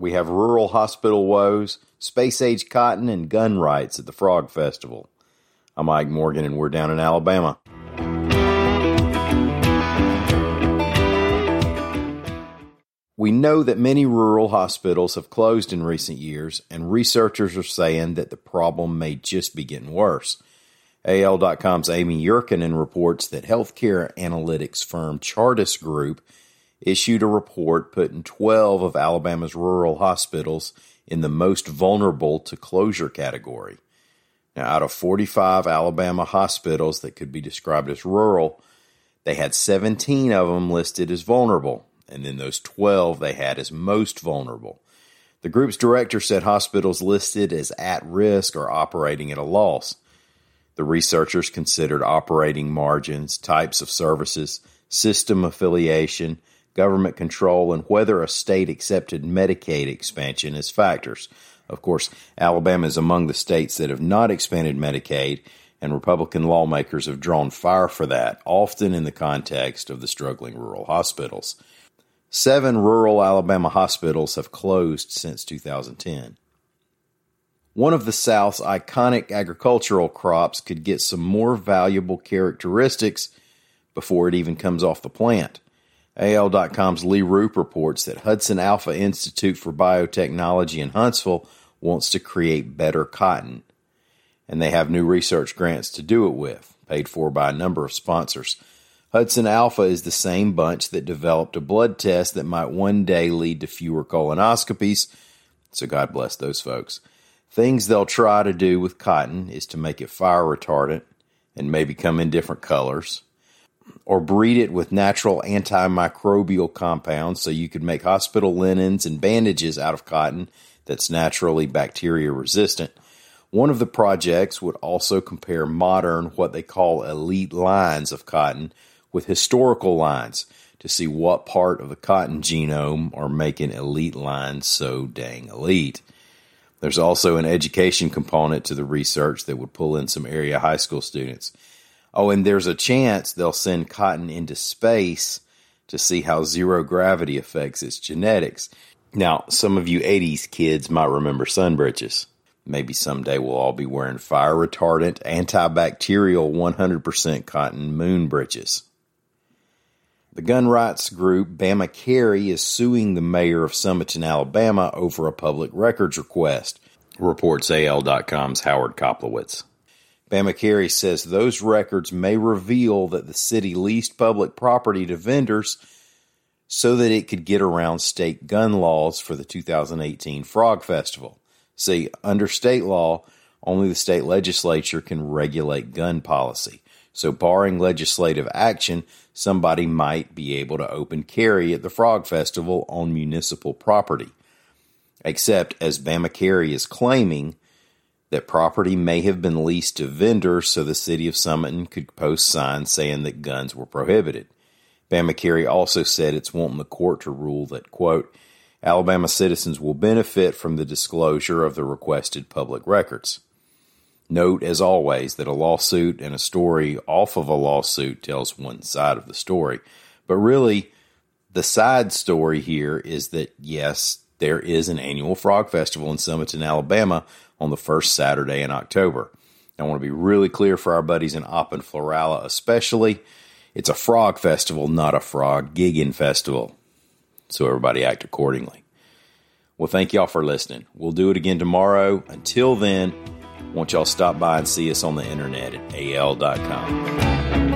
We have rural hospital woes, space age cotton, and gun rights at the Frog Festival. I'm Mike Morgan, and we're down in Alabama. We know that many rural hospitals have closed in recent years, and researchers are saying that the problem may just be getting worse. AL.com's Amy Yurkanin reports that healthcare analytics firm Chartis Group issued a report putting 12 of Alabama's rural hospitals in the most vulnerable to closure category. Now, out of 45 Alabama hospitals that could be described as rural, they had 17 of them listed as vulnerable, and then those 12 they had as most vulnerable. The group's director said hospitals listed as at risk are operating at a loss. The researchers considered operating margins, types of services, system affiliation, government control, and whether a state accepted Medicaid expansion as factors. Of course, Alabama is among the states that have not expanded Medicaid, and Republican lawmakers have drawn fire for that, often in the context of the struggling rural hospitals. Seven rural Alabama hospitals have closed since 2010. One of the South's iconic agricultural crops could get some more valuable characteristics before it even comes off the plant. AL.com's Lee Roop reports that Hudson Alpha Institute for Biotechnology in Huntsville wants to create better cotton. And they have new research grants to do it with, paid for by a number of sponsors. Hudson Alpha is the same bunch that developed a blood test that might one day lead to fewer colonoscopies, so God bless those folks. Things they'll try to do with cotton is to make it fire retardant and maybe come in different colors, or breed it with natural antimicrobial compounds so you could make hospital linens and bandages out of cotton that's naturally bacteria resistant. One of the projects would also compare modern, what they call elite lines of cotton, with historical lines to see what part of the cotton genome are making elite lines so dang elite. There's also an education component to the research that would pull in some area high school students. Oh, and there's a chance they'll send cotton into space to see how zero gravity affects its genetics. Now, some of you 80s kids might remember sun breeches. Maybe someday we'll all be wearing fire retardant, antibacterial 100% cotton moon breeches. The gun rights group Bama Carry is suing the mayor of Sumiton, Alabama over a public records request, reports AL.com's Howard Koplowitz. Bama Carry says those records may reveal that the city leased public property to vendors so that it could get around state gun laws for the 2018 Frog Festival. See, under state law, only the state legislature can regulate gun policy. So, barring legislative action, somebody might be able to open carry at the Frog Festival on municipal property. Except, as Bama Carry is claiming, that property may have been leased to vendors so the city of Sumiton could post signs saying that guns were prohibited. Bama Carry also said it's wanting the court to rule that, quote, Alabama citizens will benefit from the disclosure of the requested public records. Note, as always, that a lawsuit and a story off of a lawsuit tells one side of the story. But really, the side story here is that, yes, there is an annual frog festival in Sumiton, Alabama on the first Saturday in October. I want to be really clear for our buddies in Opp and Florala, especially. It's a frog festival, not a frog gigging festival. So everybody act accordingly. Well, thank y'all for listening. We'll do it again tomorrow. Until then, Won't y'all stop by and see us on the internet at al.com.